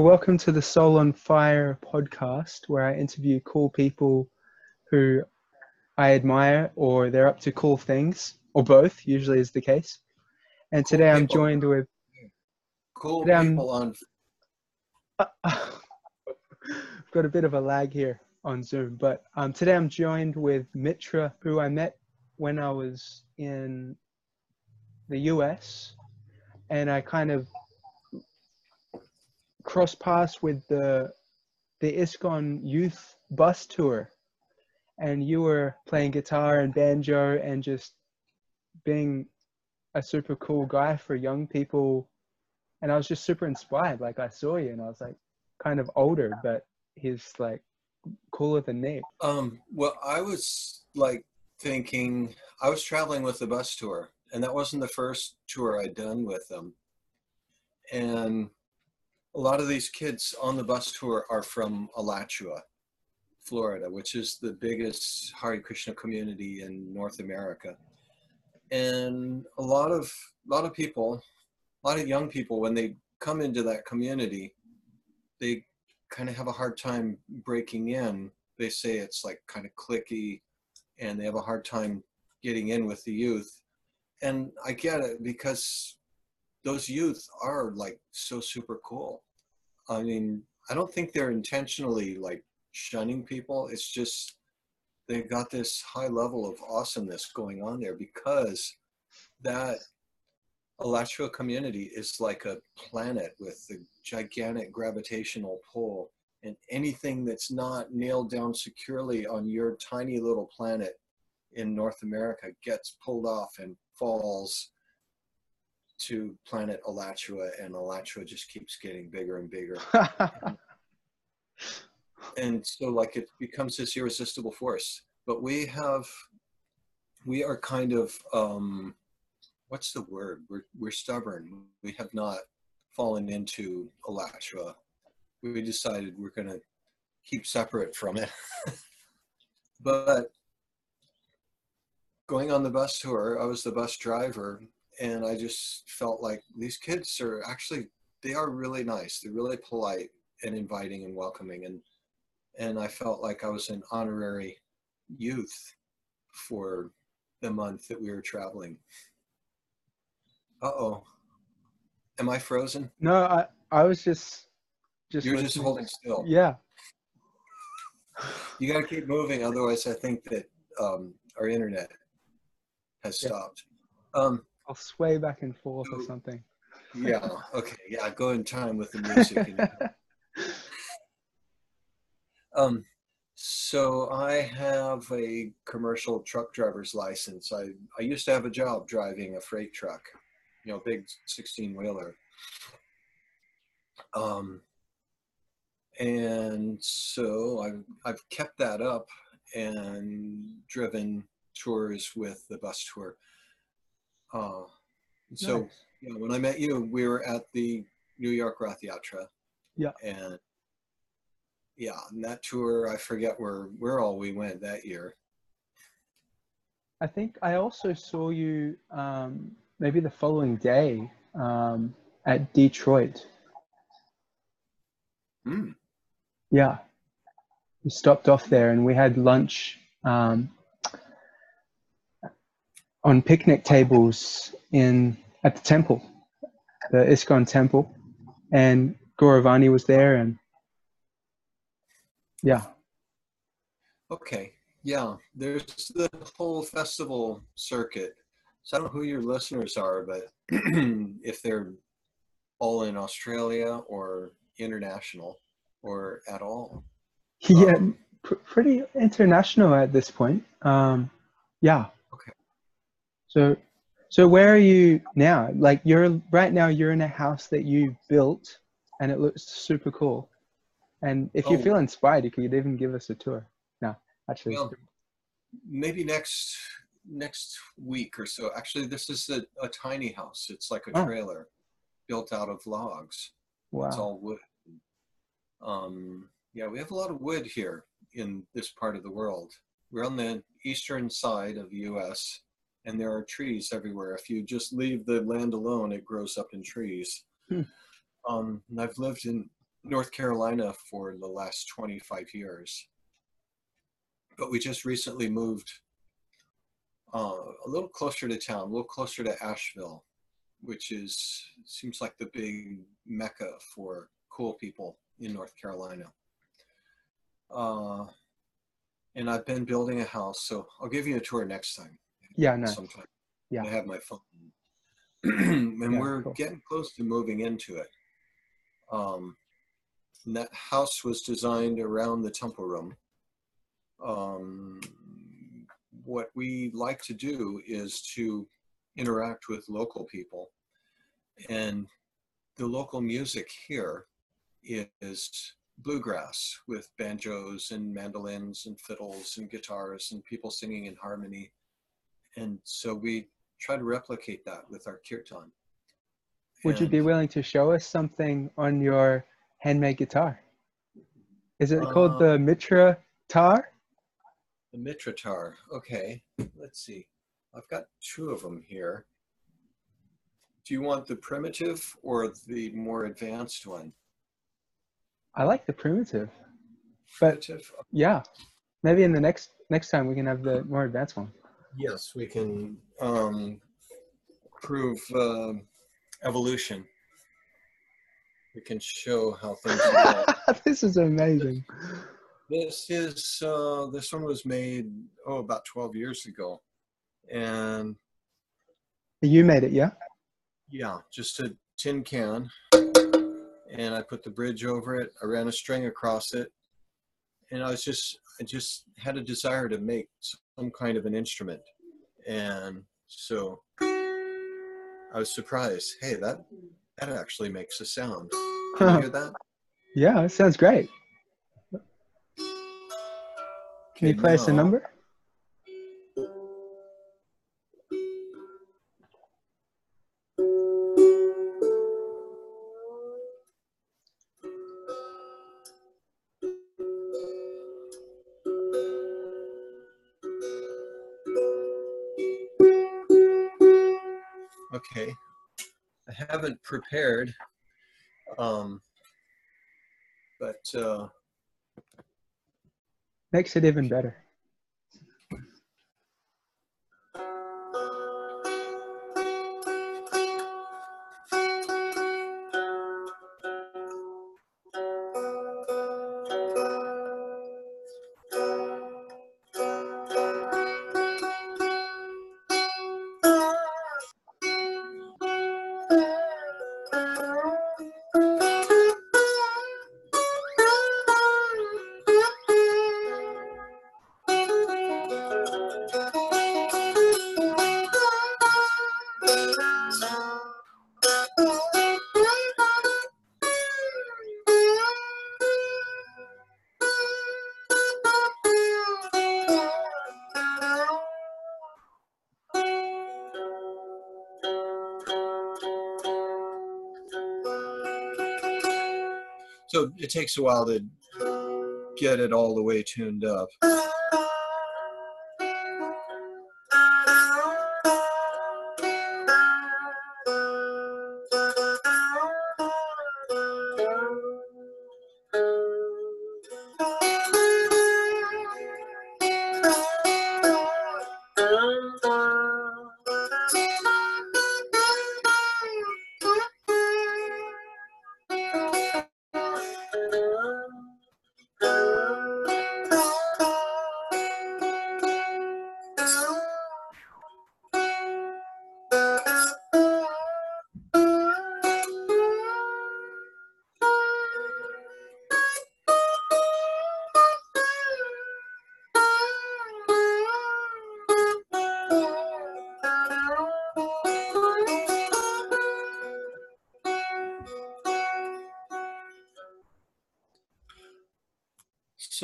welcome to the Soul on Fire podcast, where I interview cool people who I admire or they're up to cool things, or both, usually is the case. And today I'm people. joined with. Cool people on. I've got a bit of a lag here on Zoom, but um, today I'm joined with Mitra, who I met when I was in the US, and I kind of cross paths with the the ISKCON youth bus tour, and you were playing guitar and banjo and just being a super cool guy for young people, and I was just super inspired. Like I saw you, and I was like kind of older, but he's like cooler than me. Um, well, I was like thinking I was traveling with the bus tour, and that wasn't the first tour I'd done with them. And a lot of these kids on the bus tour are from Alachua, Florida, which is the biggest Hare Krishna community in North America. And a lot of a lot of people, a lot of young people, when they come into that community, they kind of have a hard time breaking in. They say it's like kind of clicky and they have a hard time getting in with the youth. And I get it because those youth are like so super cool. I mean, I don't think they're intentionally like shunning people. It's just they've got this high level of awesomeness going on there because that Alachua community is like a planet with a gigantic gravitational pull and anything that's not nailed down securely on your tiny little planet in North America gets pulled off and falls to planet Alachua and Alachua just keeps getting bigger and bigger. And so like it becomes this irresistible force. But we have we are kind of um what's the word? We're, we're stubborn. We have not fallen into alachua. We decided we're going to keep separate from it. But going on the bus tour i was the bus driver and i just felt like these kids are actually they are really nice they're really polite and inviting and welcoming and and I felt like I was an honorary youth for the month that we were traveling. Uh oh. Am I frozen? no, I I was just just You're just holding still. Yeah. You got to keep moving, otherwise, I think that um, our internet has Yeah. stopped. Um, I'll sway back and forth or something. yeah. Okay. Yeah. Go in time with the music. Um, so I have a commercial truck driver's license. I, I used to have a job driving a freight truck, you know, big 16 wheeler. Um, and so I've, I've kept that up and driven tours with the bus tour. Uh, so Nice. when I met you, we were at the New York Rath Yatra. Yeah. And yeah, and that tour, I forget where where all we went that year. I think I also saw you um, maybe the following day um, at Detroit. Hmm. Yeah. We stopped off there and we had lunch um, on picnic tables in at the temple, the ISKCON temple, and Gaura Vani was there and yeah, Okay. Yeah, there's the whole festival circuit. So I don't know who your listeners are, but if they're all in Australia or international or at all. yeah, Um, pr- pretty international at this point. Um, yeah. So, so where are you now? Like you're right now, you're in a house that you built, and it looks super cool. And if you Oh. feel inspired, you could even give us a tour. No, actually, Well, maybe next next week or so. Actually, this is a, a tiny house. It's like a Oh. trailer built out of logs. Wow. It's all wood. Um, yeah, we have a lot of wood here in this part of the world. We're on the eastern side of the U.S. and there are trees everywhere. If you just leave the land alone, it grows up in trees. Hmm. Um, and I've lived in North Carolina for the last 25 years. But we just recently moved uh, a little closer to town, a little closer to Asheville, which is seems like the big mecca for cool people in North Carolina. Uh, and I've been building a house, so I'll give you a tour next time. Yeah, no. Sometime. Yeah. I have my phone. and Yeah, we're cool. getting close to moving into it. Um, that house was designed around the temple room. Um, what we like to do is to interact with local people. And the local music here is bluegrass with banjos and mandolins and fiddles and guitars and people singing in harmony. And so we try to replicate that with our kirtan. Would you be willing to show us something on your handmade guitar? Is it called Uh, the Mitra tar? The Mitra Tar. Okay, let's see. I've got two of them here. Do you want the primitive or the more advanced one? I like the primitive. But Primitive. yeah, maybe in the next next time we can have the more advanced one. Yes, we can um, prove um evolution. We can show how things this is amazing. This is uh, this one was made oh about 12 years ago, and You made it, yeah? yeah, just a tin can, and I put the bridge over it. I ran a string across it, and I was just I just had a desire to make some kind of an instrument, and so I was surprised. Hey, that that actually makes a sound. Can you hear that? Yeah, it sounds great. Can you Okay, play us a number? Haven't prepared. Um, but uh, Makes it even better. Takes a while to get it all the way tuned up.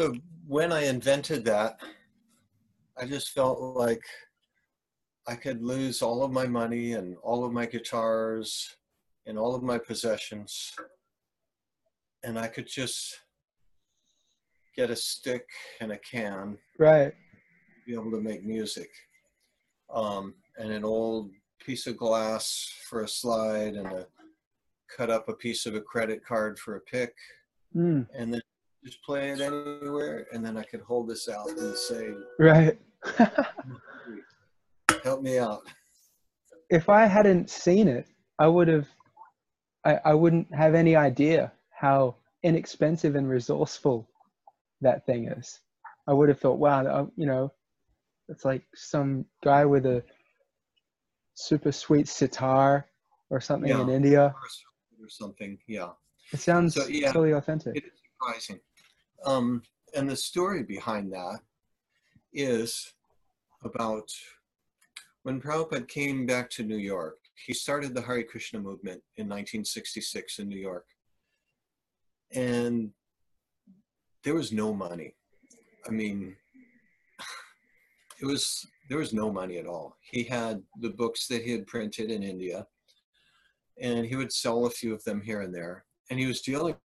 So when I invented that, I just felt like I could lose all of my money and all of my guitars and all of my possessions, and I could just get a stick and a can, Right. be able to make music, um, and an old piece of glass for a slide, and a cut up a piece of a credit card for a pick, Mm, and then just play it anywhere, and then I could hold this out and say, right. "Help me out." if I hadn't seen it, I would have, I, I wouldn't have any idea how inexpensive and resourceful that thing is. I would have thought, wow, uh, you know, it's like some guy with a super sweet sitar or something in India. or something. Yeah, It sounds So, yeah, totally authentic. it is surprising. Um, and the story behind that is about when Prabhupada came back to New York. He started the Hare Krishna movement in 1966 in New York, and there was no money. I mean, it was there was no money at all. He had the books that he had printed in India, and he would sell a few of them here and there. And he was dealing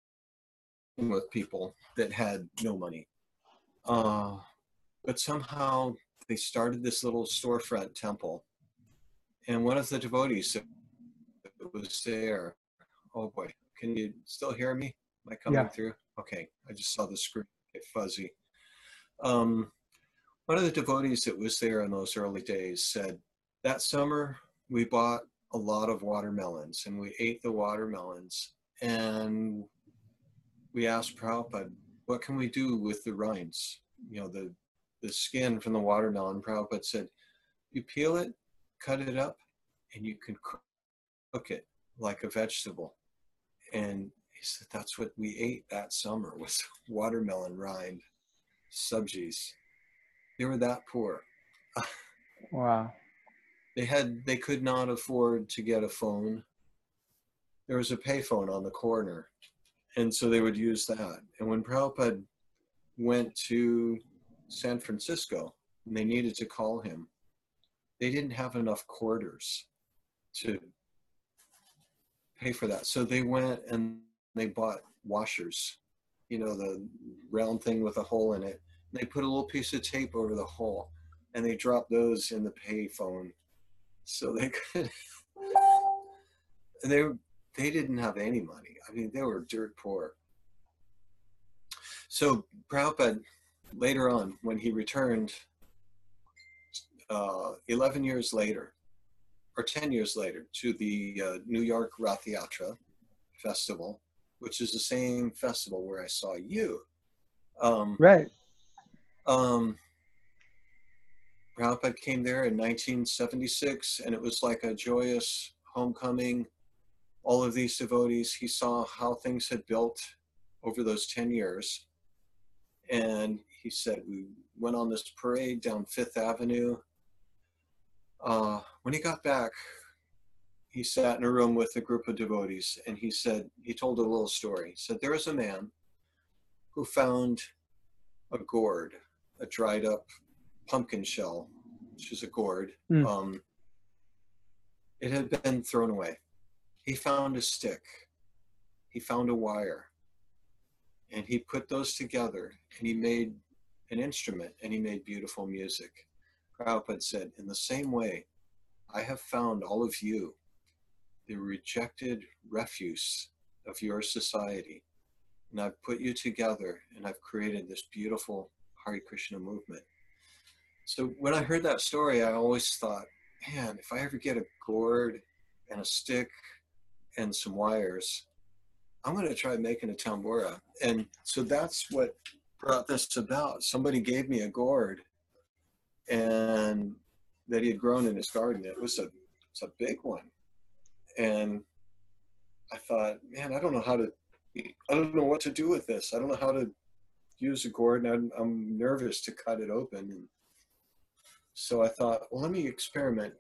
with people that had no money. Uh, but somehow they started this little storefront temple. And one of the devotees that was there, oh boy, can you still hear me? Am I coming Yeah. through? Okay, I just saw the screen get fuzzy. Um, one of the devotees that was there in those early days said, That summer we bought a lot of watermelons and we ate the watermelons and we asked Prabhupada, what can we do with the rinds? You know, the, the skin from the watermelon. Prabhupada said, you peel it, cut it up, and you can cook- it like a vegetable. And he said, that's what we ate that summer was watermelon rind subjis. They were that poor. Wow. They had they could not afford to get a phone. There was a payphone on the corner, and so they would use that. And when Prabhupada went to San Francisco and they needed to call him, they didn't have enough quarters to pay for that. So they went and they bought washers, you know, the round thing with a hole in it. They put a little piece of tape over the hole and they dropped those in the payphone so they could and they they didn't have any money i mean they were dirt poor so Prabhupada later on when he returned uh, 11 years later or 10 years later to the uh, new york rath yatra festival which is the same festival where i saw you um, Right. um, Prabhupada came there in 1976, and it was like a joyous homecoming. All of these devotees, he saw how things had built over those 10 years. And he said, We went on this parade down Fifth Avenue. Uh, when he got back, he sat in a room with a group of devotees, and he said, He told a little story. He said, There was a man who found a gourd, a dried up pumpkin shell, which is a gourd. Mm. Um, it had been thrown away. He found a stick. He found a wire. And he put those together and he made an instrument and he made beautiful music. Prabhupada said, In the same way, I have found all of you, the rejected refuse of your society. And I've put you together and I've created this beautiful Hare Krishna movement. So when I heard that story, I always thought, man, if I ever get a gourd and a stick and some wires, I'm going to try making a tambura. And so that's what brought this about. Somebody gave me a gourd and that he had grown in his garden. It was a, it's a big one. And I thought, man, I don't know how to, I don't know what to do with this. I don't know how to use a gourd and I'm, I'm nervous to cut it open. And so I thought, well, let me experiment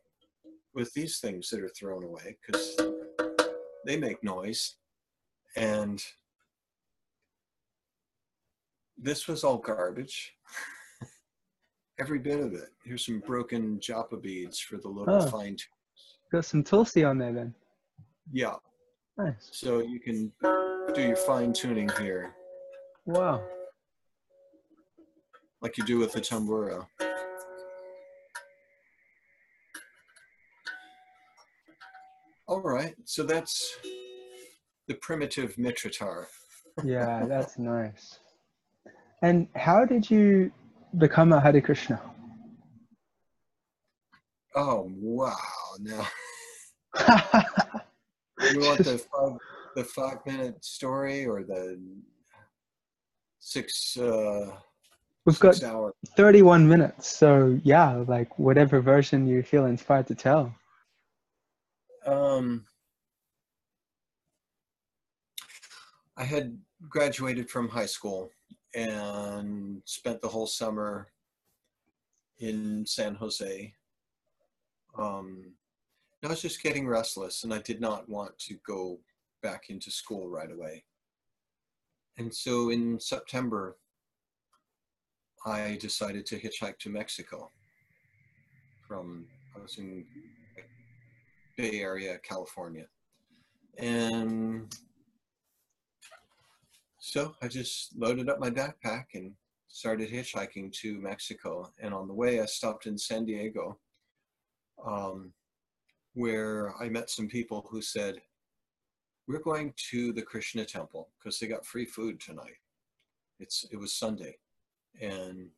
with these things that are thrown away because they make noise. And this was all garbage. Every bit of it. Here's some broken japa beads for the little Oh. fine. t- Got some Tulsi on there then. Yeah. Nice. So you can do your fine tuning here, Wow. like you do with the tambura. Right. So that's the primitive mitratar. yeah, that's nice. And how did you become a Hare Krishna? Oh wow! Now you want the five, the five minute story or the six uh, We've six got hour? 31 minutes, so yeah, like whatever version you feel inspired to tell. Um, I had graduated from high school and spent the whole summer in San Jose. Um, I was just getting restless and I did not want to go back into school right away. And so in September, I decided to hitchhike to Mexico from, I was in Bay Area, California. And so I just loaded up my backpack and started hitchhiking to Mexico. And on the way, I stopped in San Diego, um, where I met some people who said, We're going to the Krishna temple because they got free food tonight. It's, it was Sunday. And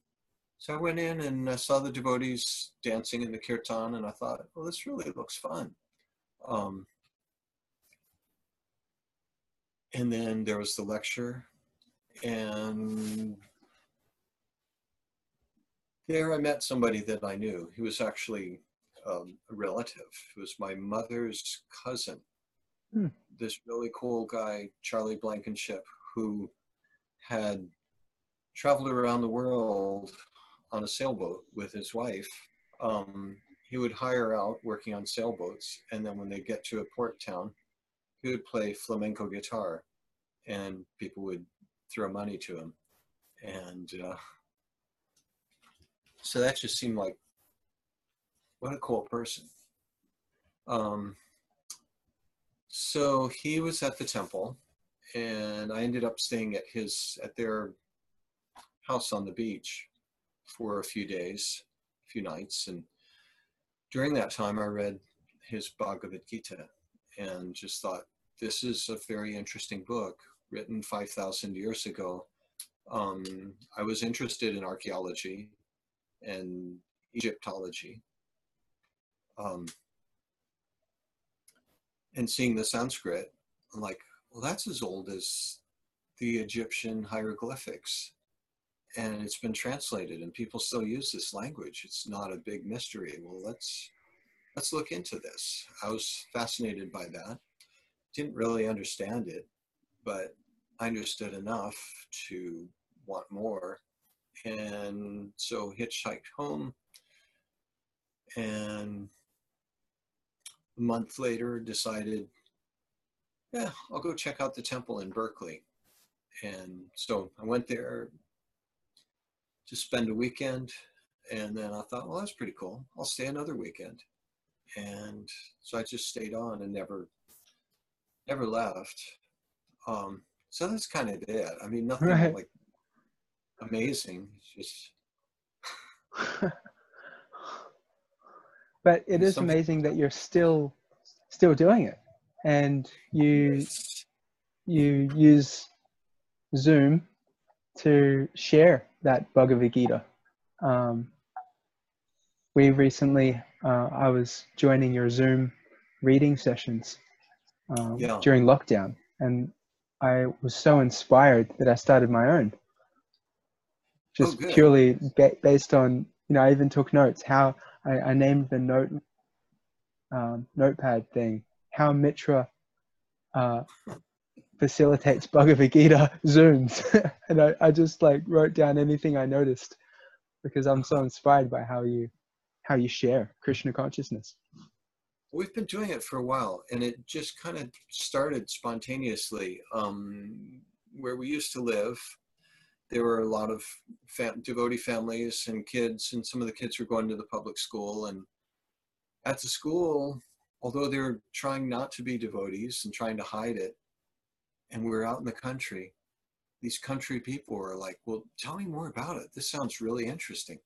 so I went in and I saw the devotees dancing in the kirtan, and I thought, well, this really looks fun. Um, and then there was the lecture, and there I met somebody that I knew. He was actually um, a relative. He was my mother's cousin. Hmm. This really cool guy, Charlie Blankenship, who had traveled around the world on a sailboat with his wife. Um, he would hire out working on sailboats, and then when they get to a port town, he would play flamenco guitar, and people would throw money to him, and uh, so that just seemed like what a cool person. Um, so he was at the temple, and I ended up staying at his at their house on the beach for a few days, a few nights, and during that time, I read his Bhagavad Gita and just thought, this is a very interesting book written 5,000 years ago. Um, I was interested in archaeology and Egyptology. Um, and seeing the Sanskrit, I'm like, well, that's as old as the Egyptian hieroglyphics. And it's been translated and people still use this language. It's not a big mystery. Well, let's let's look into this. I was fascinated by that. Didn't really understand it, but I understood enough to want more. And so hitchhiked home and a month later decided, yeah, I'll go check out the temple in Berkeley. And so I went there to spend a weekend. And then I thought, well, that's pretty cool. I'll stay another weekend. And so I just stayed on and never, never left. Um, so that's kind of it. I mean, nothing Right. like amazing. It's just but it is Something- amazing that you're still still doing it and you you use zoom to share that bhagavad gita um, we recently uh, i was joining your zoom reading sessions um, Yeah. during lockdown and i was so inspired that i started my own just good. purely ba- based on you know i even took notes how i, I named the note um, notepad thing how mitra uh, facilitates bhagavad gita zooms and I, I just like wrote down anything i noticed because i'm so inspired by how you how you share krishna consciousness We've been doing it for a while, and it just kind of started spontaneously. Um, where we used to live, there were a lot of fam- devotee families and kids, and some of the kids were going to the public school. And at the school, although they were trying not to be devotees and trying to hide it, and we were out in the country, these country people were like, "Well, tell me more about it. This sounds really interesting."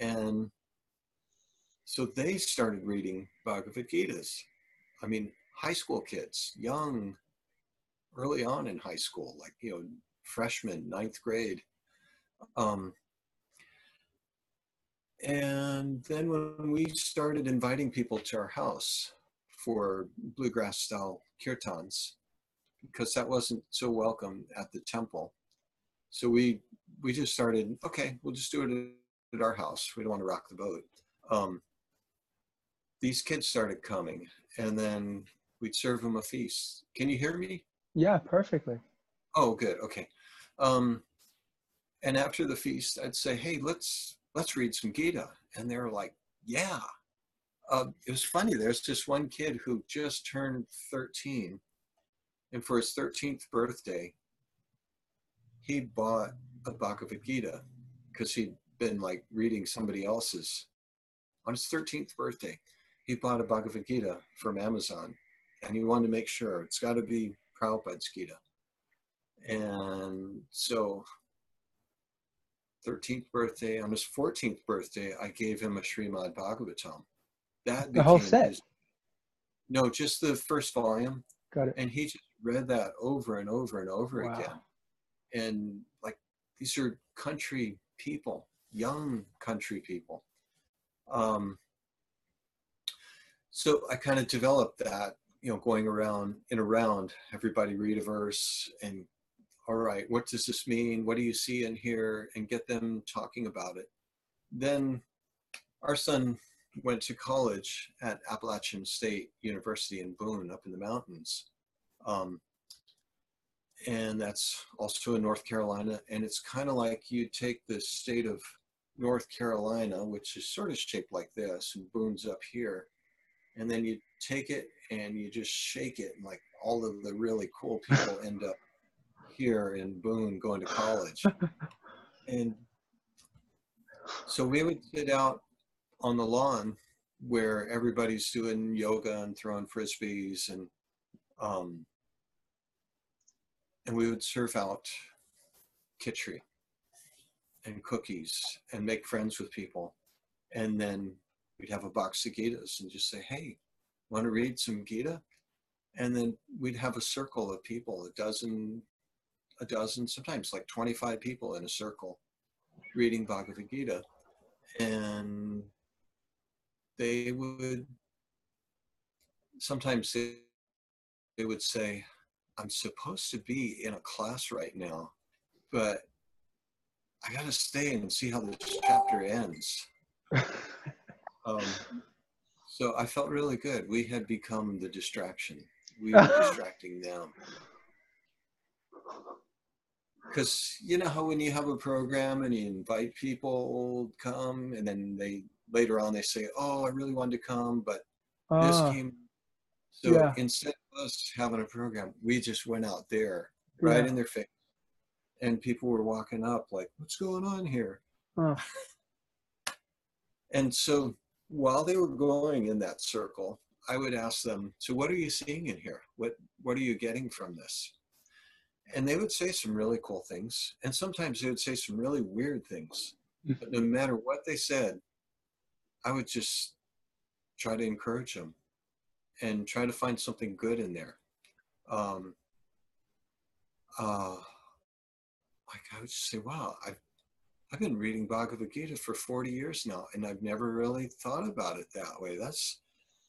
And so they started reading Bhagavad Gitas. I mean, high school kids, young early on in high school, like, you know, freshman, ninth grade. Um, and then when we started inviting people to our house for bluegrass style kirtans, because that wasn't so welcome at the temple. So we we just started, okay, we'll just do it at our house. We don't want to rock the boat. Um, these kids started coming and then we'd serve them a feast. Can you hear me? Yeah, perfectly. Oh, good. Okay. Um, and after the feast, I'd say, "Hey, let's let's read some Gita," and they were like, "Yeah." Uh, it was funny. There's this one kid who just turned 13, and for his 13th birthday, he bought a Bhagavad Gita because he'd been like reading somebody else's. On his 13th birthday, he bought a Bhagavad Gita from Amazon, and he wanted to make sure it's got to be Prabhupada's Gita. And so 13th birthday, on his 14th birthday, I gave him a Srimad Bhagavatam. That the whole set? His, no, just the first volume. Got it. And he just read that over and over and over wow. again. And like these are country people, young country people. Um, so I kind of developed that, you know, going around in around. everybody read a verse and all right, what does this mean? What do you see in here? And get them talking about it. Then our son went to college at Appalachian State University in Boone, up in the mountains. Um, and that's also in North Carolina. And it's kind of like you take the state of North Carolina, which is sort of shaped like this, and Boone's up here. And then you take it and you just shake it, and like all of the really cool people end up here in Boone going to college. and so we would sit out on the lawn where everybody's doing yoga and throwing frisbees and um, and we would serve out khichdi and cookies and make friends with people and then we'd have a box of Gitas and just say hey want to read some Gita and then we'd have a circle of people a dozen a dozen, sometimes like 25 people in a circle reading Bhagavad Gita. And they would sometimes they, they would say, I'm supposed to be in a class right now, but I got to stay and see how this chapter ends. um, so I felt really good. We had become the distraction. We were distracting them because you know how when you have a program and you invite people come and then they later on they say oh i really wanted to come but uh, this ah. came so yeah. instead of us having a program we just went out there right yeah. in their face and people were walking up like what's going on here uh. and so while they were going in that circle i would ask them so what are you seeing in here what what are you getting from this and they would say some really cool things and sometimes they would say some really weird things but no matter what they said i would just try to encourage them and try to find something good in there um uh like i would say wow i've i've been reading bhagavad gita for 40 years now and i've never really thought about it that way that's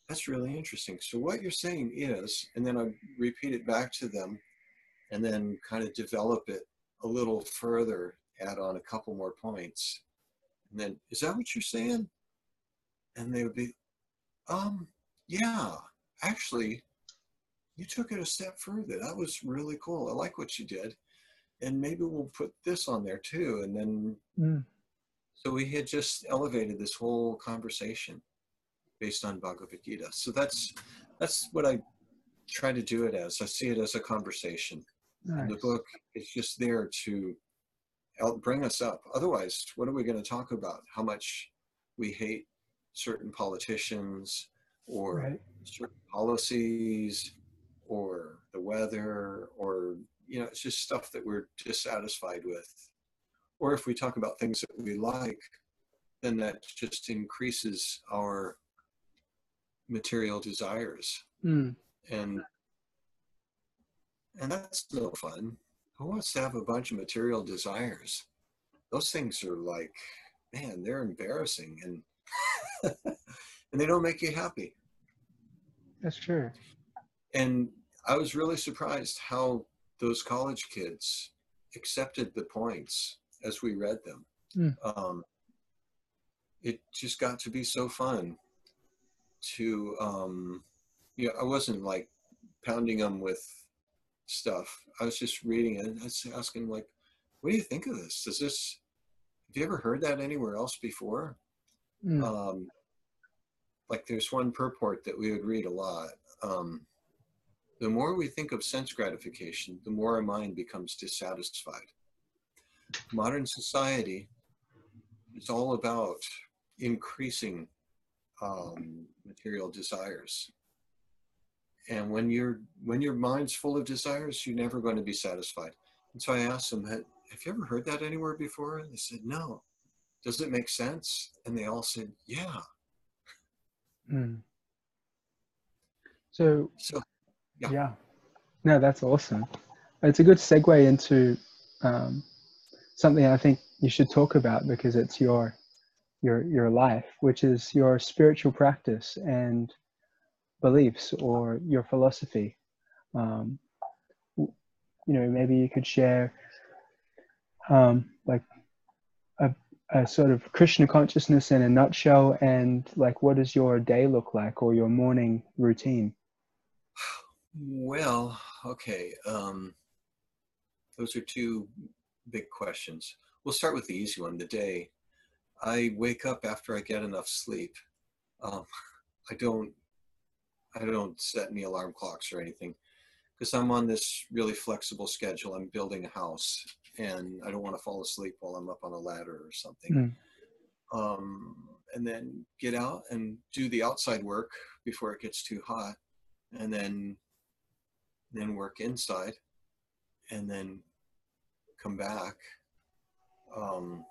that's really interesting so what you're saying is and then i repeat it back to them and then kind of develop it a little further, add on a couple more points. And then, is that what you're saying? And they would be, um, yeah, actually, you took it a step further. That was really cool. I like what you did. And maybe we'll put this on there too. And then, mm. so we had just elevated this whole conversation based on Bhagavad Gita. So that's, that's what I try to do it as. I see it as a conversation. Nice. The book is just there to help bring us up. Otherwise, what are we going to talk about? How much we hate certain politicians or right. certain policies or the weather or you know it's just stuff that we're dissatisfied with or if we talk about things that we like then that just increases our material desires mm. and And that's no fun. Who wants to have a bunch of material desires? Those things are like, man, they're embarrassing and and they don't make you happy. That's true. And I was really surprised how those college kids accepted the points as we read them. Mm. Um, it just got to be so fun to, um, you know, I wasn't like pounding them with stuff. I was just reading it. I was asking like, what do you think of this? Does this, have you ever heard that anywhere else before? Mm. Um, like there's one purport that we would read a lot. Um, the more we think of sense gratification, the more our mind becomes dissatisfied. Modern society is all about increasing um, material desires. And when your when your mind's full of desires, you're never going to be satisfied. And so I asked them, "Have you ever heard that anywhere before?" And they said, "No." Does it make sense? And they all said, "Yeah." Mm. So So yeah. Yeah. no, that's awesome. It's a good segue into um, something I think you should talk about because it's your your your life, which is your spiritual practice and beliefs or your philosophy. Um, you know, maybe you could share um, like a, a sort of Krishna consciousness in a nutshell, and like what does your day look like or your morning routine? Well, okay. Um, those are two big questions. We'll start with the easy one. The day. I wake up after I get enough sleep. Um, I don't. I don't set any alarm clocks or anything because I'm on this really flexible schedule. I'm building a house, and I don't want to fall asleep while I'm up on a ladder or something. Um, and then get out and do the outside work before it gets too hot, and then then work inside, and then come back um,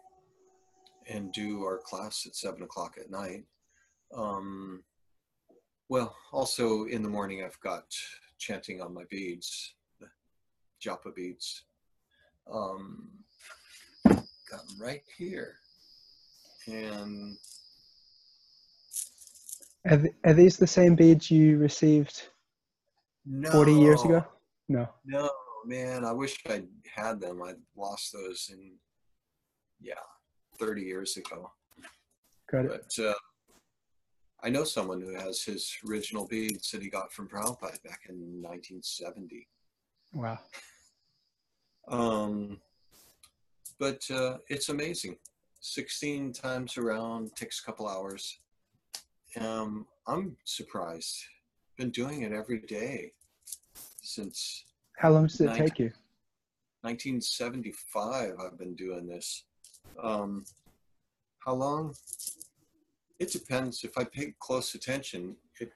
and do our class at seven o'clock at night. Um, well, also in the morning, I've got chanting on my beads, the japa beads. Um, got them right here, and Are, th- are these the same beads you received no, 40 years ago? No. No, man, I wish I had them. I lost those in, yeah, 30 years ago. Got it. But uh, I know someone who has his original beads that he got from Prabhupada back in 1970. Wow. Um, but uh, it's amazing. 16 times around, takes a couple hours. Um, I'm surprised. Been doing it every day since How long does it Nine- take you? 1975 I've been doing this. Um, how long? It depends. If I pay close attention, it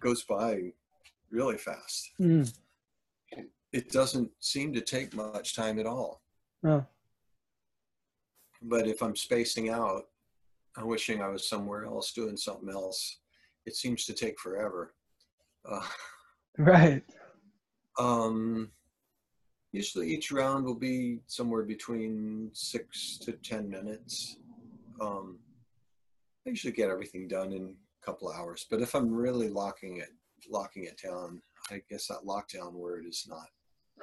goes by really fast. Mm. It doesn't seem to take much time at all. Oh, But if I'm spacing out, I'm wishing I was somewhere else doing something else. It seems to take forever. Uh, right. Um, usually each round will be somewhere between six to 10 minutes. Um, I usually get everything done in a couple of hours, but if I'm really locking it, locking it down, I guess that lockdown word is not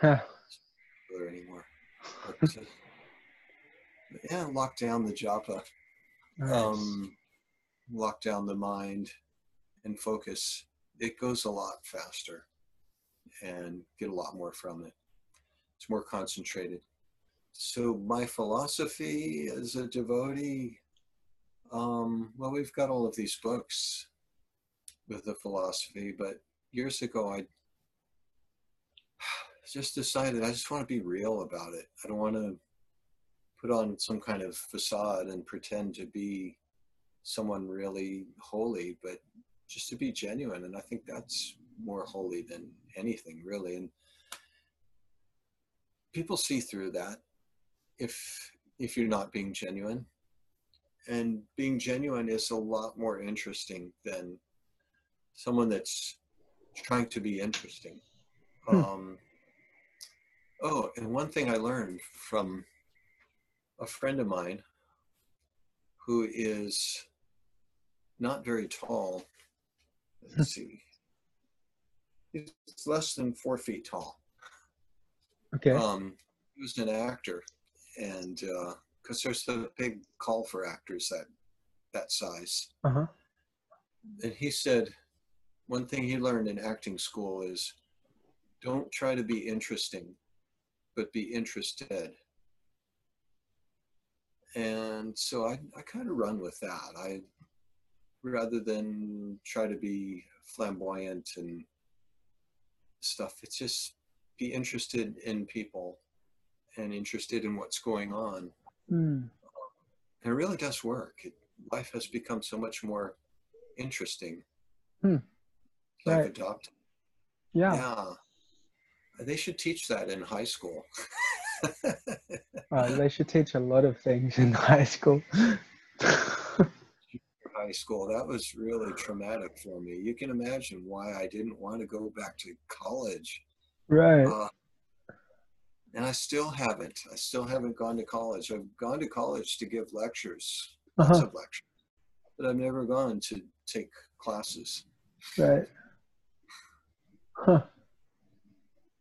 Huh. there anymore. But, uh, yeah, lock down the japa, Nice. um, lock down the mind and focus. It goes a lot faster and get a lot more from it. It's more concentrated. So my philosophy as a devotee, um, well, we've got all of these books with the philosophy, but years ago I just decided I just want to be real about it. I don't want to put on some kind of facade and pretend to be someone really holy, but just to be genuine. And I think that's more holy than anything, really. And people see through that if if you're not being genuine. And being genuine is a lot more interesting than someone that's trying to be interesting. Hmm. Um, Oh, and one thing I learned from a friend of mine who is not very tall. Let's see. He's less than four feet tall. Okay. Um, he was an actor, and because there's the big call for actors that that size, Uh huh. and he said one thing he learned in acting school is don't try to be interesting, but be interested. And so I, I kind of run with that. I rather than try to be flamboyant and stuff, it's just be interested in people and interested in what's going on. Mm. And it really does work. It, life has become so much more interesting. Hmm. I've Right. adopted. Yeah. Yeah. They should teach that in high school. Uh, they should teach a lot of things in high school. high school. That was really traumatic for me. You can imagine why I didn't want to go back to college. right. Uh, and I still haven't. I still haven't gone to college. I've gone to college to give lectures, lots Uh-huh. of lectures, but I've never gone to take classes. Right. Huh.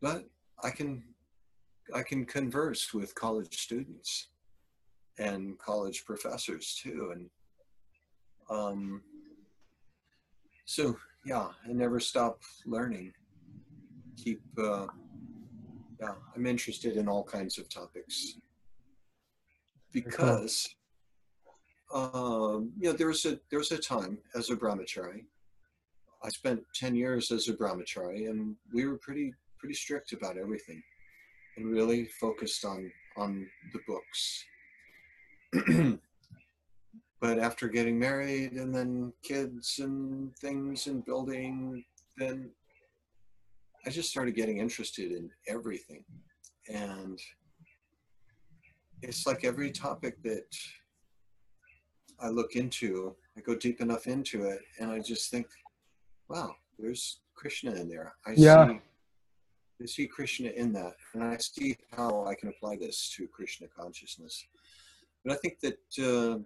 But I can, I can converse with college students and college professors too, and um, so yeah, I never stop learning. Keep, uh, yeah, I'm interested in all kinds of topics because, um, you know, there was a there was a time as a brahmachari. I spent ten years as a brahmachari, and we were pretty pretty strict about everything, and really focused on on the books. but after getting married and then kids and things and building, then I just started getting interested in everything. And it's like every topic that I look into, I go deep enough into it, and I just think, wow, there's Krishna in there. I Yeah. see I see Krishna in that, and I see how I can apply this to Krishna consciousness. But I think that uh,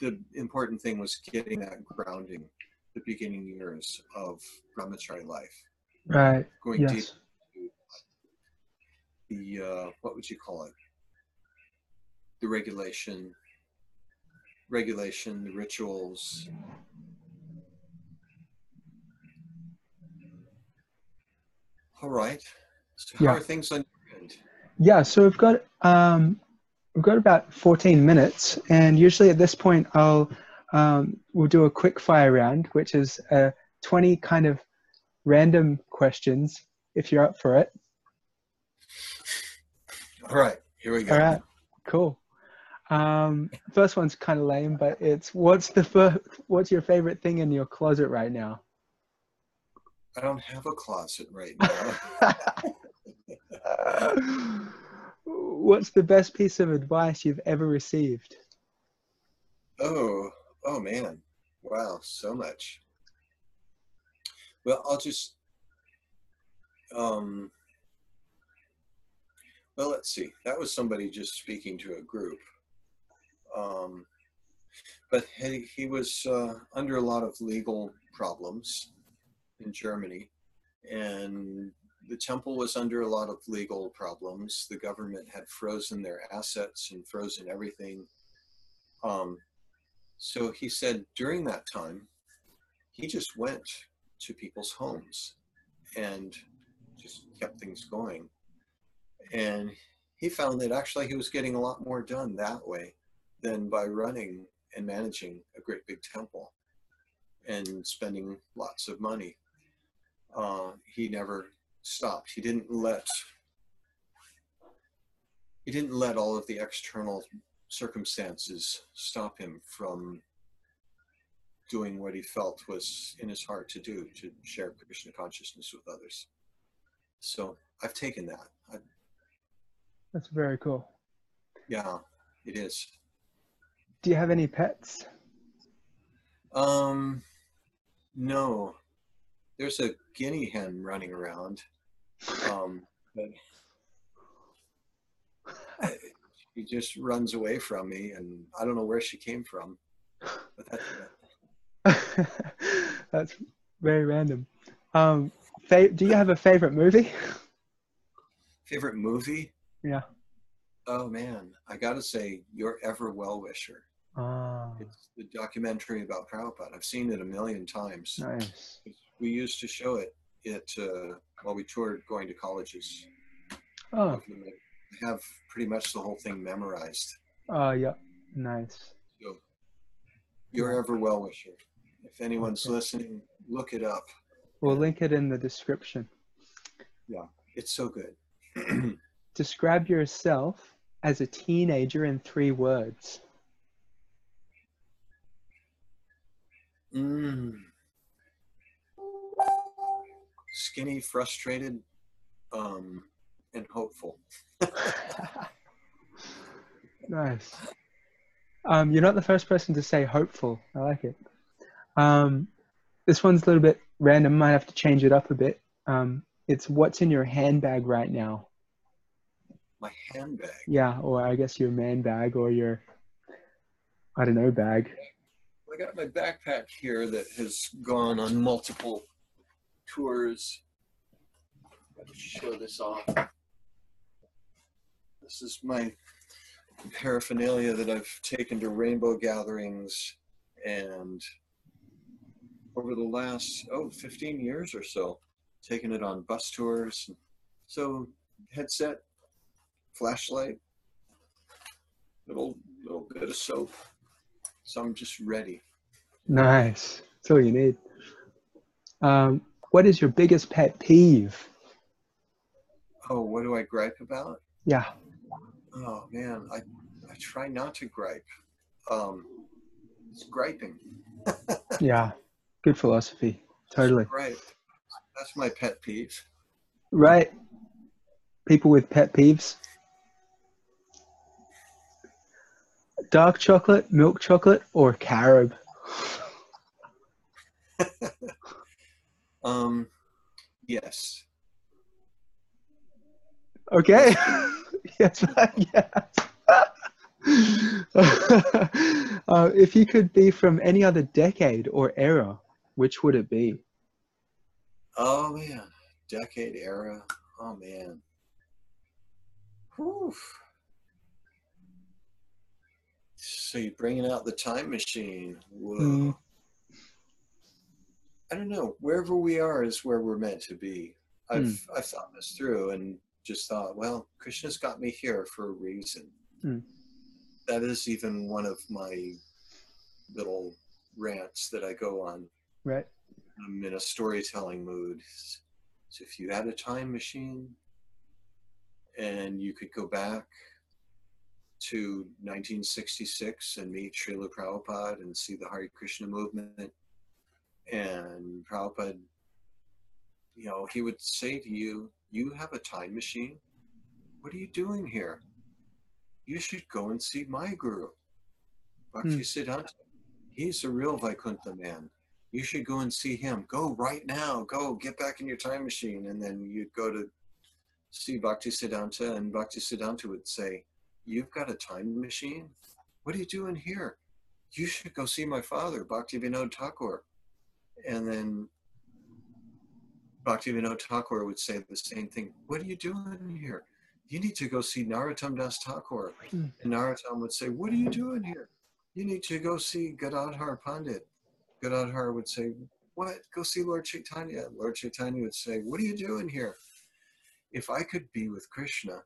the important thing was getting that grounding, the beginning years of brahmachari life, Right. going Yes. into the uh, what would you call it? The regulation, regulation, the rituals. All right. So how Yeah. are things on your end? Yeah. So we've got um, we've got about 14 minutes, and usually at this point, I'll um, we'll do a quick fire round, which is uh, 20 kind of random questions. If you're up for it. All right, here we go. All right. Cool. Um, first one's kind of lame, but it's what's the fir- what's your favorite thing in your closet right now? I don't have a closet right now. What's the best piece of advice you've ever received? oh, oh man. Wow, so much. Well, I'll just um well, let's see. That was somebody just speaking to a group. Um but he, he was uh, under a lot of legal problems in Germany and the temple was under a lot of legal problems. The government had frozen their assets and frozen everything. Um, so he said during that time, he just went to people's homes and kept things going. And he found that actually he was getting a lot more done that way than by running and managing a great big temple and spending lots of money. Uh, he never stopped. He didn't let he didn't let all of the external circumstances stop him from doing what he felt was in his heart to do to share Krishna consciousness with others. So I've taken that. I, That's very cool. yeah, it is. Do you have any pets? Um, no, there's a guinea hen running around. Um, but she just runs away from me, and I don't know where she came from. But that's. That's very random. Um, fa- do you have a favorite movie? Favorite movie? Yeah. Oh man, I gotta say, Your Ever Well Wisher. Ah, It's the documentary about Prabhupada. I've seen it a million times. nice. We used to show it it uh, while we toured going to colleges. Oh, I have pretty much the whole thing memorized. uh, yeah, nice. So, Your Ever Well Wisher. If anyone's Okay. listening, look it up. We'll link it in the description. Yeah, it's so good. Describe yourself as a teenager in three words. Mm. Skinny, frustrated, um, and hopeful. nice. Um, you're not the first person to say hopeful. I like it. Um, this one's a little bit random. Might have to change it up a bit. Um, it's what's in your handbag right now. My handbag. Yeah, or I guess your man bag or your, I don't know, bag. I got my backpack here that has gone on multiple tours. Show this off. This is my paraphernalia that I've taken to rainbow gatherings and over the last, oh, 15 years or so, taking it on bus tours. So, headset, flashlight, little little bit of soap. So I'm just ready. Nice. That's all you need. Um, what is your biggest pet peeve? Oh, what do I gripe about? Yeah. Oh man, I I try not to gripe. Um, it's griping. Yeah. Good philosophy. Totally. Right. That's my pet peeve. Right. People with pet peeves. Dark chocolate, milk chocolate, or carob? Um, yes. Okay. yes. yes. uh, if you could be from any other decade or era, which would it be? Oh man, decade era. Oh man. Whew. So you're bringing out the time machine. Whoa. Mm. I don't know. Wherever we are is where we're meant to be. I've Hmm. I've thought this through and just thought, well, Krishna's got me here for a reason. Hmm. That is even one of my little rants that I go on. Right. I'm in a storytelling mood. So if you had a time machine and you could go back to 1966 and meet Srila Prabhupada and see the Hare Krishna movement, and Prabhupada, you know, he would say to you, You have a time machine? What are you doing here? You should go and see my guru, Bhakti hmm. Siddhanta. He's a real Vaikuntha man you should go and see him. Go right now. Go get back in your time machine. And then you'd go to see Bhakti Siddhanta, and Bhakti Siddhanta would say, You've got a time machine? What are you doing here? You should go see my father, Bhakti Vinod Thakur. And then Bhakti Vinod Thakur would say the same thing. What are you doing here? You need to go see Narottam Das Thakur. Hmm. And Narottam would say, What are you doing here? You need to go see Gadadhar Pandit. Gadadhar would say, What? Go see Lord Chaitanya. Lord Chaitanya would say, What are you doing here? If I could be with Krishna,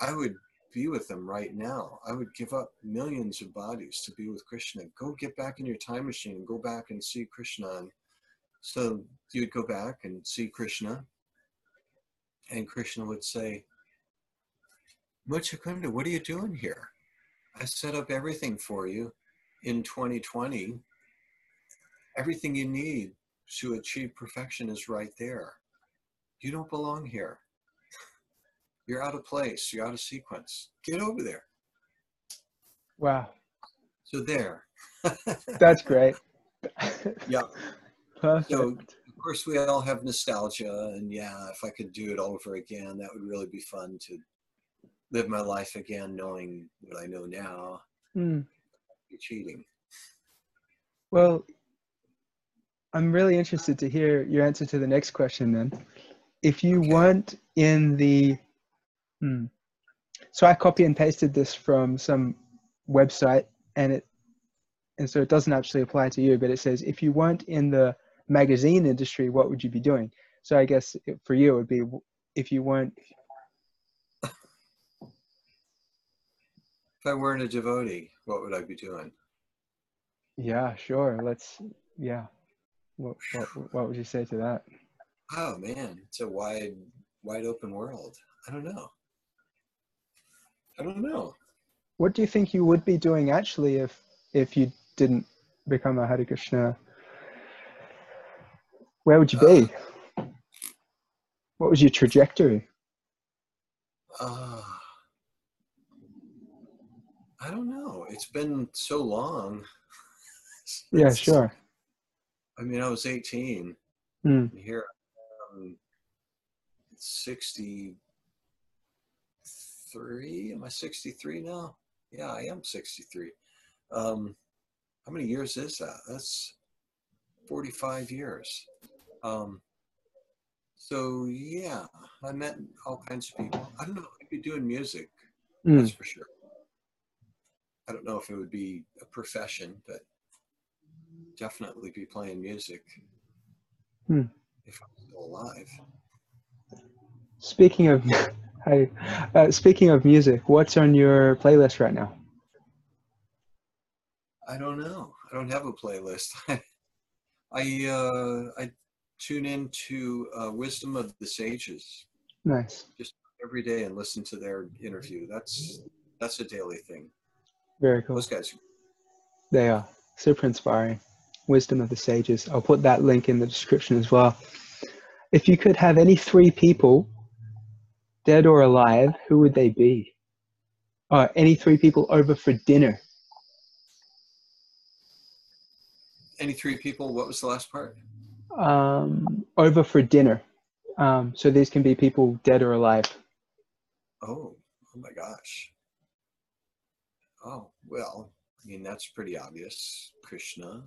I would be with him right now. I would give up millions of bodies to be with Krishna. Go get back in your time machine and go back and see Krishna. And so you'd go back and see Krishna, and Krishna would say, Muchakunda, what are you doing here? I set up everything for you in 2020 everything you need to achieve perfection is right there. You don't belong here. You're out of place. You're out of sequence. Get over there. Wow. So there. That's great. yeah. Perfect. So of course we all have nostalgia, and yeah, if I could do it all over again, that would really be fun to live my life again knowing what I know now, Hmm. be cheating. Well, I'm really interested to hear your answer to the next question then. If you weren't in the. Hmm. So I copy and pasted this from some website and it. And so it doesn't actually apply to you, but it says if you weren't in the magazine industry, what would you be doing? So I guess it- for you, it would be if you weren't. If I weren't a devotee, what would I be doing? Yeah, sure. Let's. Yeah. What, what, what would you say to that? Oh man, it's a wide, wide open world. I don't know. I don't know. What do you think you would be doing actually if if you didn't become a Hare Krishna? Where would you be? What was your trajectory? Uh, I don't know. It's been so long. Yeah, sure. I mean, I was 18. Mm, here I'm 63. Am I 63 now? Yeah, I am 63. Um, how many years is that? That's 45 years. Um, so yeah, I met all kinds of people. I don't know. I'd be doing music, that's mm, for sure. I don't know if it would be a profession, but definitely be playing music Hmm. if I'm still alive. Speaking of, hi, uh, speaking of music, what's on your playlist right now? I don't know. I don't have a playlist. I uh, I tune into uh, Wisdom of the Sages Nice, Just every day and listen to their interview. That's that's a daily thing. very cool. Those guys. They are super inspiring. Wisdom of the Sages. I'll put that link in the description as well. If you could have any three people, dead or alive, who would they be? Uh, any three people over for dinner. Any three people? What was the last part? Um, over for dinner. Um, so these can be people dead or alive. Oh, oh my gosh. Oh well, I mean that's pretty obvious. Krishna,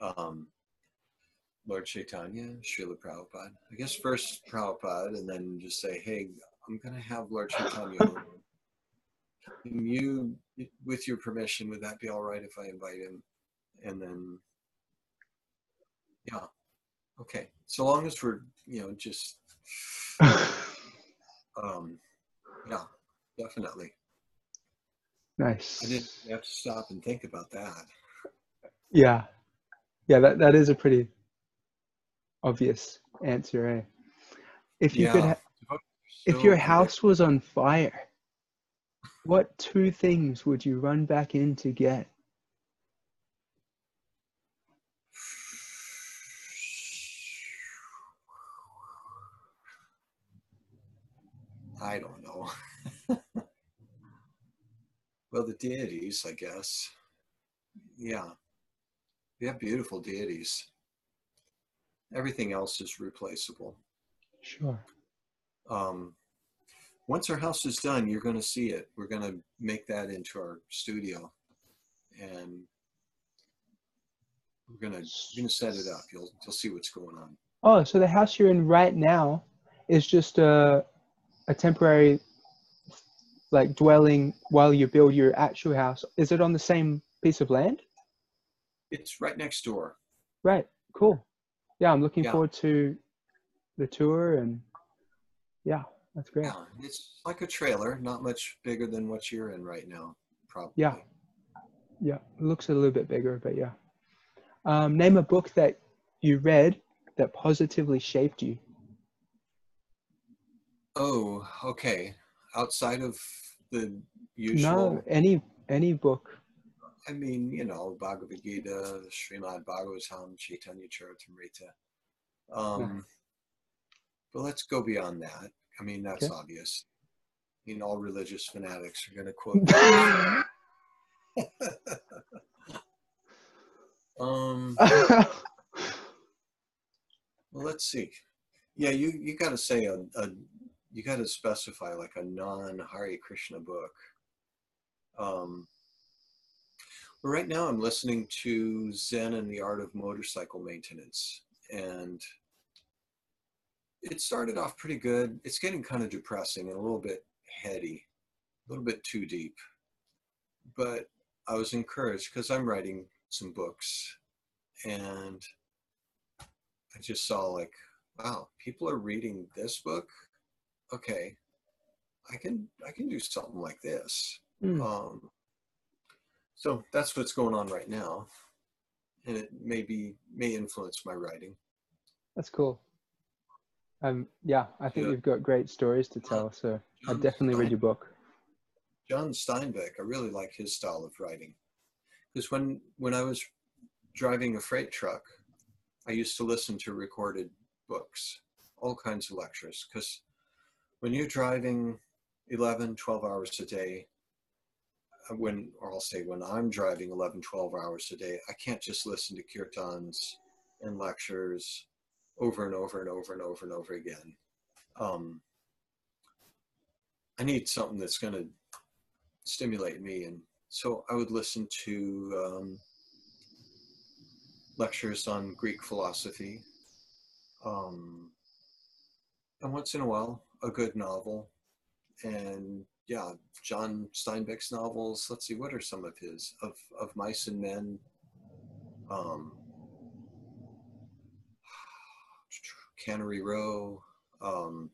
um, Lord Chaitanya, Srila Prabhupada. I guess first Prabhupada, and then just say, hey, I'm gonna have Lord Chaitanya. Can you, with your permission, would that be all right if I invite him? And then, yeah, okay. So long as we're, you know, just, um, yeah, definitely. nice. I didn't have to stop and think about that. Yeah. Yeah, that, that is a pretty obvious answer, eh? If you could Yeah. ha- if So your good. house was on fire, what two things would you run back in to get? I don't know. well, the deities, I guess. Yeah. We have beautiful deities. Everything else is replaceable. Sure. Um, once our house is done, you're going to see it. We're going to make that into our studio, and we're going to we're going to set it up. You'll you'll see what's going on. Oh, so the house you're in right now is just a a temporary like dwelling while you build your actual house. Is it on the same piece of land? It's right next door. Right. Cool. Yeah, I'm looking Yeah. forward to the tour and yeah, that's great. Yeah, it's like a trailer, not much bigger than what you're in right now, probably. Yeah. Yeah, it looks a little bit bigger, but yeah. Um, name a book that you read that positively shaped you. Oh, okay. Outside of the usual. No, any any book. I mean, you know, Bhagavad Gita, Srimad Bhagavatam, Chaitanya Charitamrita. Um, but let's go beyond that. I mean, that's Okay. obvious. I mean, all religious fanatics are going to quote. um, well, let's see. Yeah, you you got to say a, a you got to specify like a non Hare Krishna book. Um, but right now, I'm listening to Zen and the Art of Motorcycle Maintenance, and it started off pretty good. It's getting kind of depressing and a little bit heady, a little bit too deep. But I was encouraged because I'm writing some books, and I just saw like, wow, people are reading this book. Okay, I can I can do something like this. Mm. Um, so that's what's going on right now, and it may be may influence my writing. That's cool. Um, yeah, I think Yeah. you've got great stories to tell, so I'd John definitely read your book. John Steinbeck, I really like his style of writing, because when when I was driving a freight truck, I used to listen to recorded books, all kinds of lectures, because when you're driving 11, 12 hours a day, when, or I'll say when I'm driving 11, 12 hours a day, I can't just listen to kirtans and lectures over and over and over and over and over again. Um, I need something that's going to stimulate me. And so I would listen to um, lectures on Greek philosophy. Um, and once in a while, a good novel. And yeah, John Steinbeck's novels. Let's see, what are some of his? Of, of Mice and Men. Um, Cannery Row. Um,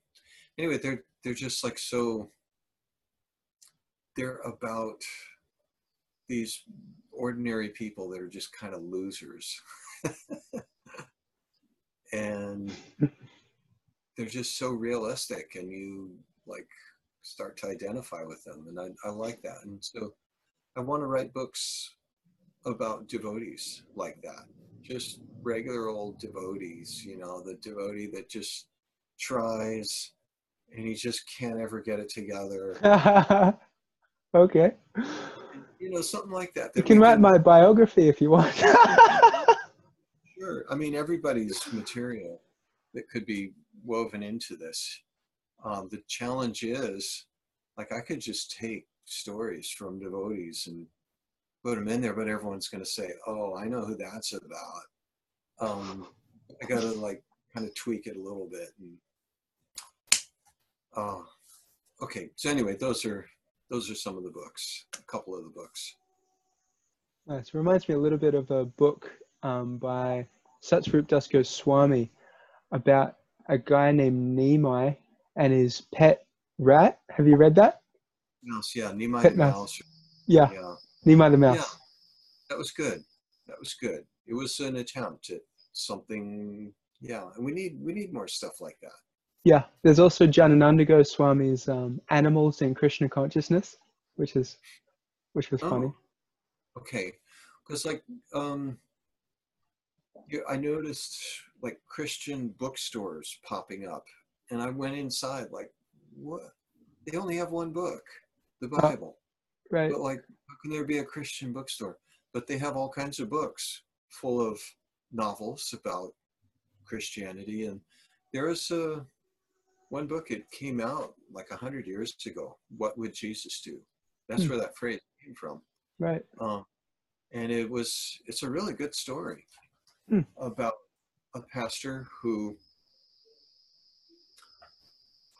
anyway, they're they're just like so. They're about these ordinary people that are just kind of losers, and they're just so realistic, and you like start to identify with them, and I, I like that, and so I want to write books about devotees like that just regular old devotees, you know, the devotee that just tries and he just can't ever get it together. okay. You know, something like that. You can write my biography if you want. Sure. I mean, everybody's material that could be woven into this. Um, the challenge is, like, I could just take stories from devotees and put them in there, but everyone's going to say, "Oh, I know who that's about." Um, I got to like kind of tweak it a little bit. And, uh, okay. So anyway, those are those are some of the books. A couple of the books. nice. Reminds me a little bit of a book um, by Satsvarup Das Goswami about a guy named Nimai and his pet rat. Have you read that? Mouse, yeah, Pet the mouse. Mouse. Yeah, Yeah. The mouse. Yeah, that was good. That was good. It was an attempt at something. Yeah, and we need we need more stuff like that. Yeah, there's also Janananda Goswami's um, Animals in Krishna Consciousness, which is which was funny. Oh, okay, because like um, I noticed like Christian bookstores popping up, and I went inside like, what? They only have one book, the. Bible. Right. But like, how can there be a Christian bookstore? But they have all kinds of books full of novels about Christianity, and there is a one book. It came out like a hundred years ago. What would Jesus do? That's Hmm. where that phrase came from. Right. Um, and it was it's a really good story Hmm. about a pastor who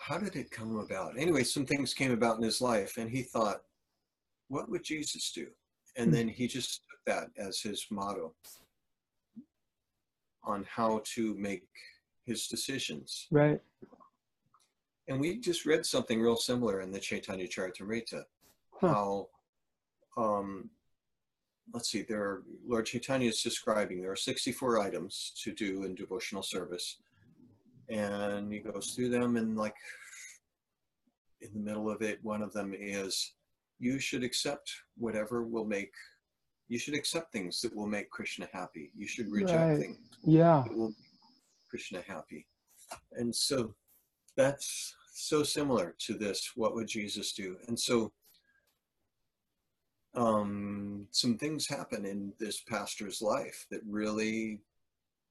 how did it come about anyway some things came about in his life and he thought what would jesus do and Hmm. then he just took that as his motto on how to make his decisions Right. and we just read something real similar in the chaitanya charitamrita Huh. how um let's see there are lord chaitanya is describing there are 64 items to do in devotional service and he goes through them and like in the middle of it one of them is you should accept whatever will make you should accept things that will make krishna happy you should reject Right. things Yeah. that will make krishna happy and so that's so similar to this what would jesus do and so um, some things happen in this pastor's life that really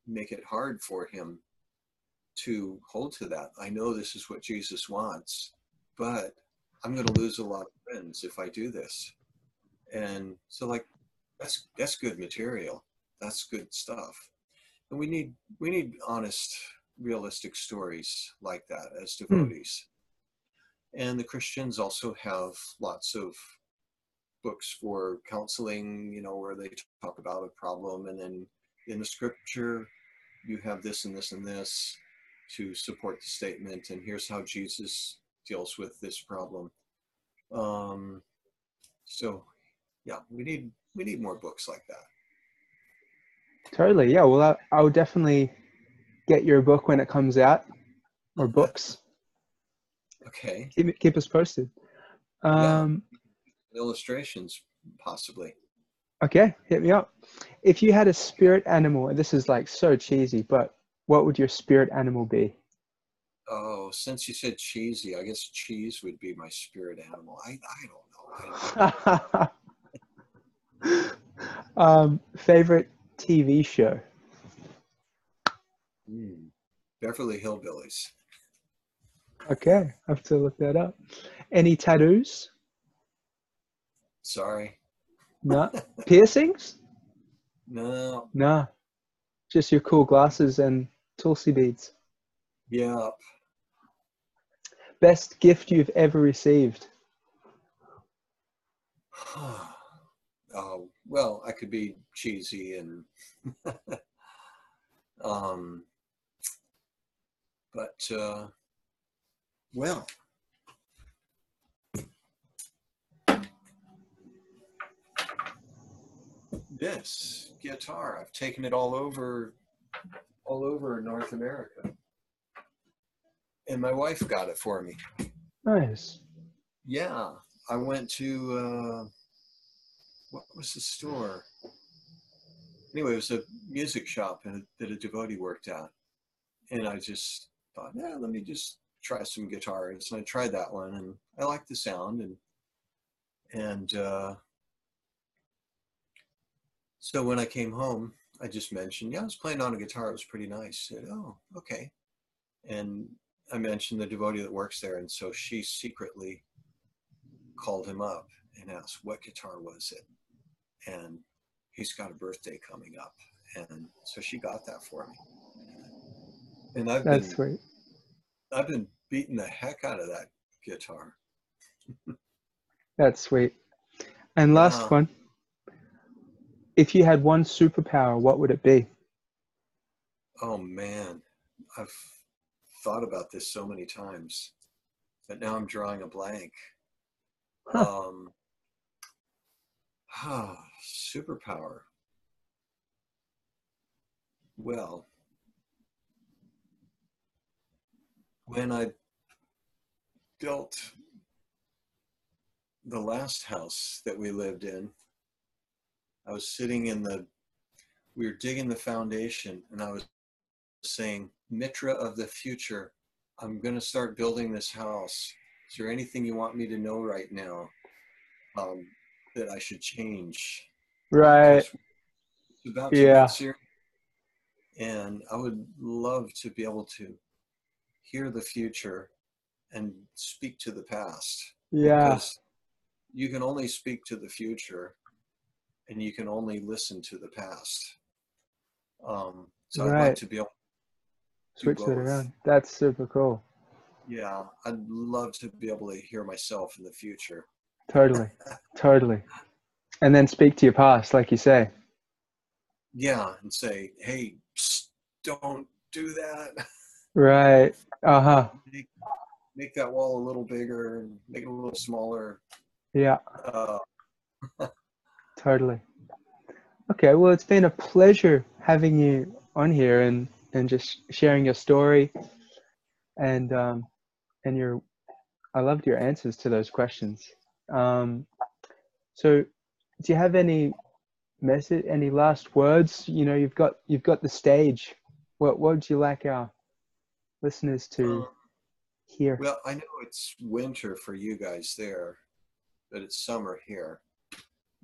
make it hard for him to hold to that. I know this is what Jesus wants, but I'm going to lose a lot of friends if I do this. And so, like, that's that's good material. That's good stuff. And we need we need honest, realistic stories like that as hmm. devotees. And the Christians also have lots of books for counseling, you know, where they talk about a problem and then in the scripture you have this and this and this to support the statement and here's how jesus deals with this problem um, so yeah we need we need more books like that Totally. Yeah. Well, I, I'll definitely get your book when it comes out, or books. okay Keep it- keep us posted. Yeah. Um, illustrations possibly Okay, hit me up. If you had a spirit animal, and this is like so cheesy, but what would your spirit animal be? oh since you said cheesy i guess cheese would be my spirit animal i i don't know I, um, favorite TV show? hmm. beverly hillbillies Okay, I have to look that up. Any tattoos? sorry No. Piercings? no No. Just your cool glasses and Tulsi beads. yeah Best gift you've ever received? oh well i could be cheesy and um but uh well this guitar i've taken it all over all over north america and my wife got it for me Nice. yeah, I went to uh, what was the store? Anyway, it was a music shop that a devotee worked at, and I just thought, yeah, let me just try some guitars. And I tried that one, and I liked the sound, and and uh, so when I came home, I just mentioned, yeah, I was playing on a guitar. It was pretty nice. I said, oh, okay, and I mentioned the devotee that works there, and so she secretly called him up and asked what guitar was it, and he's got a birthday coming up, and so she got that for me. And I've That's been sweet. I've been beating the heck out of that guitar. That's sweet. And last Yeah. one. If you had one superpower, what would it be? Oh man, I've thought about this so many times, but now I'm drawing a blank. Huh. Um, ah, superpower. Well, when I built the last house that we lived in, I was sitting in the, we were digging the foundation, and I was saying, Mitra of the future, I'm going to start building this house. Is there anything you want me to know right now um, that I should change? Right. About Yeah. And I would love to be able to hear the future and speak to the past. Yeah. Because you can only speak to the future and you can only listen to the past. Um, so I'd like Right. to be able Switch that both. around. That's super cool. Yeah, I'd love to be able to hear myself in the future. Totally. totally. And then speak to your past, like you say. Yeah, and say, hey, psst, don't do that. Right. Uh huh. make, make that wall a little bigger and make it a little smaller. Yeah. Uh, Totally. Okay, well, it's been a pleasure having you on here and and just sharing your story, and um, and your, I loved your answers to those questions. Um, so, do you have any message, any last words? You know, you've got you've got the stage. What what would you like our listeners to um, hear? well, I know it's winter for you guys there, but it's summer here.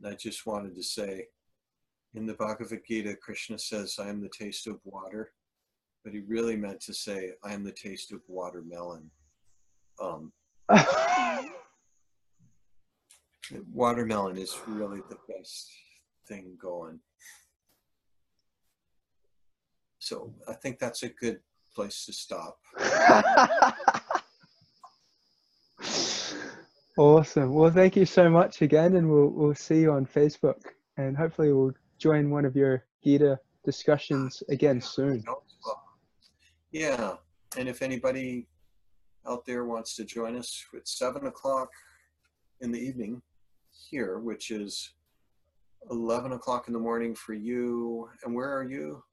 I just wanted to say in the Bhagavad Gita, Krishna says, I am the taste of water. but he really meant to say, I am the taste of watermelon. Um, watermelon is really the best thing going. So I think that's a good place to stop. awesome. Well, thank you so much again, and we'll we'll see you on Facebook, and hopefully we'll join one of your Gita discussions again soon. Yeah, and if anybody out there wants to join us at seven o'clock in the evening here, which is eleven o'clock in the morning for you, and where are you?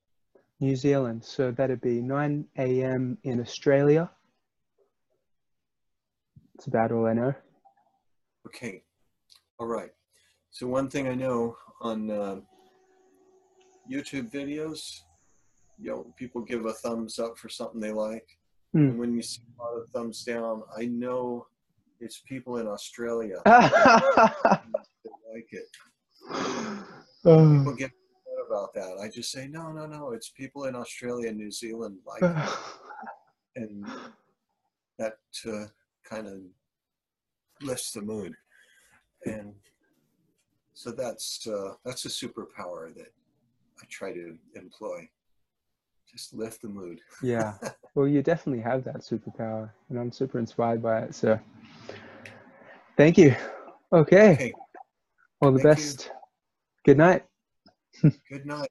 New Zealand. So that'd be 9 a.m. in Australia. That's about all I know. Okay, all right. So one thing I know on uh, YouTube videos, you know, people give a thumbs up for something they like. Hmm. And when you see a lot of thumbs down, I know it's people in Australia that like it. People get upset about that. I just say, no, no, no. It's people in Australia and New Zealand like it. And that uh, kind of lifts the mood. And so that's uh, that's a superpower that I try to employ. Just lift the mood. yeah. Well, you definitely have that superpower, and I'm super inspired by it. So, thank you. Okay. Okay. All the Thank you. best. Good night. Good night.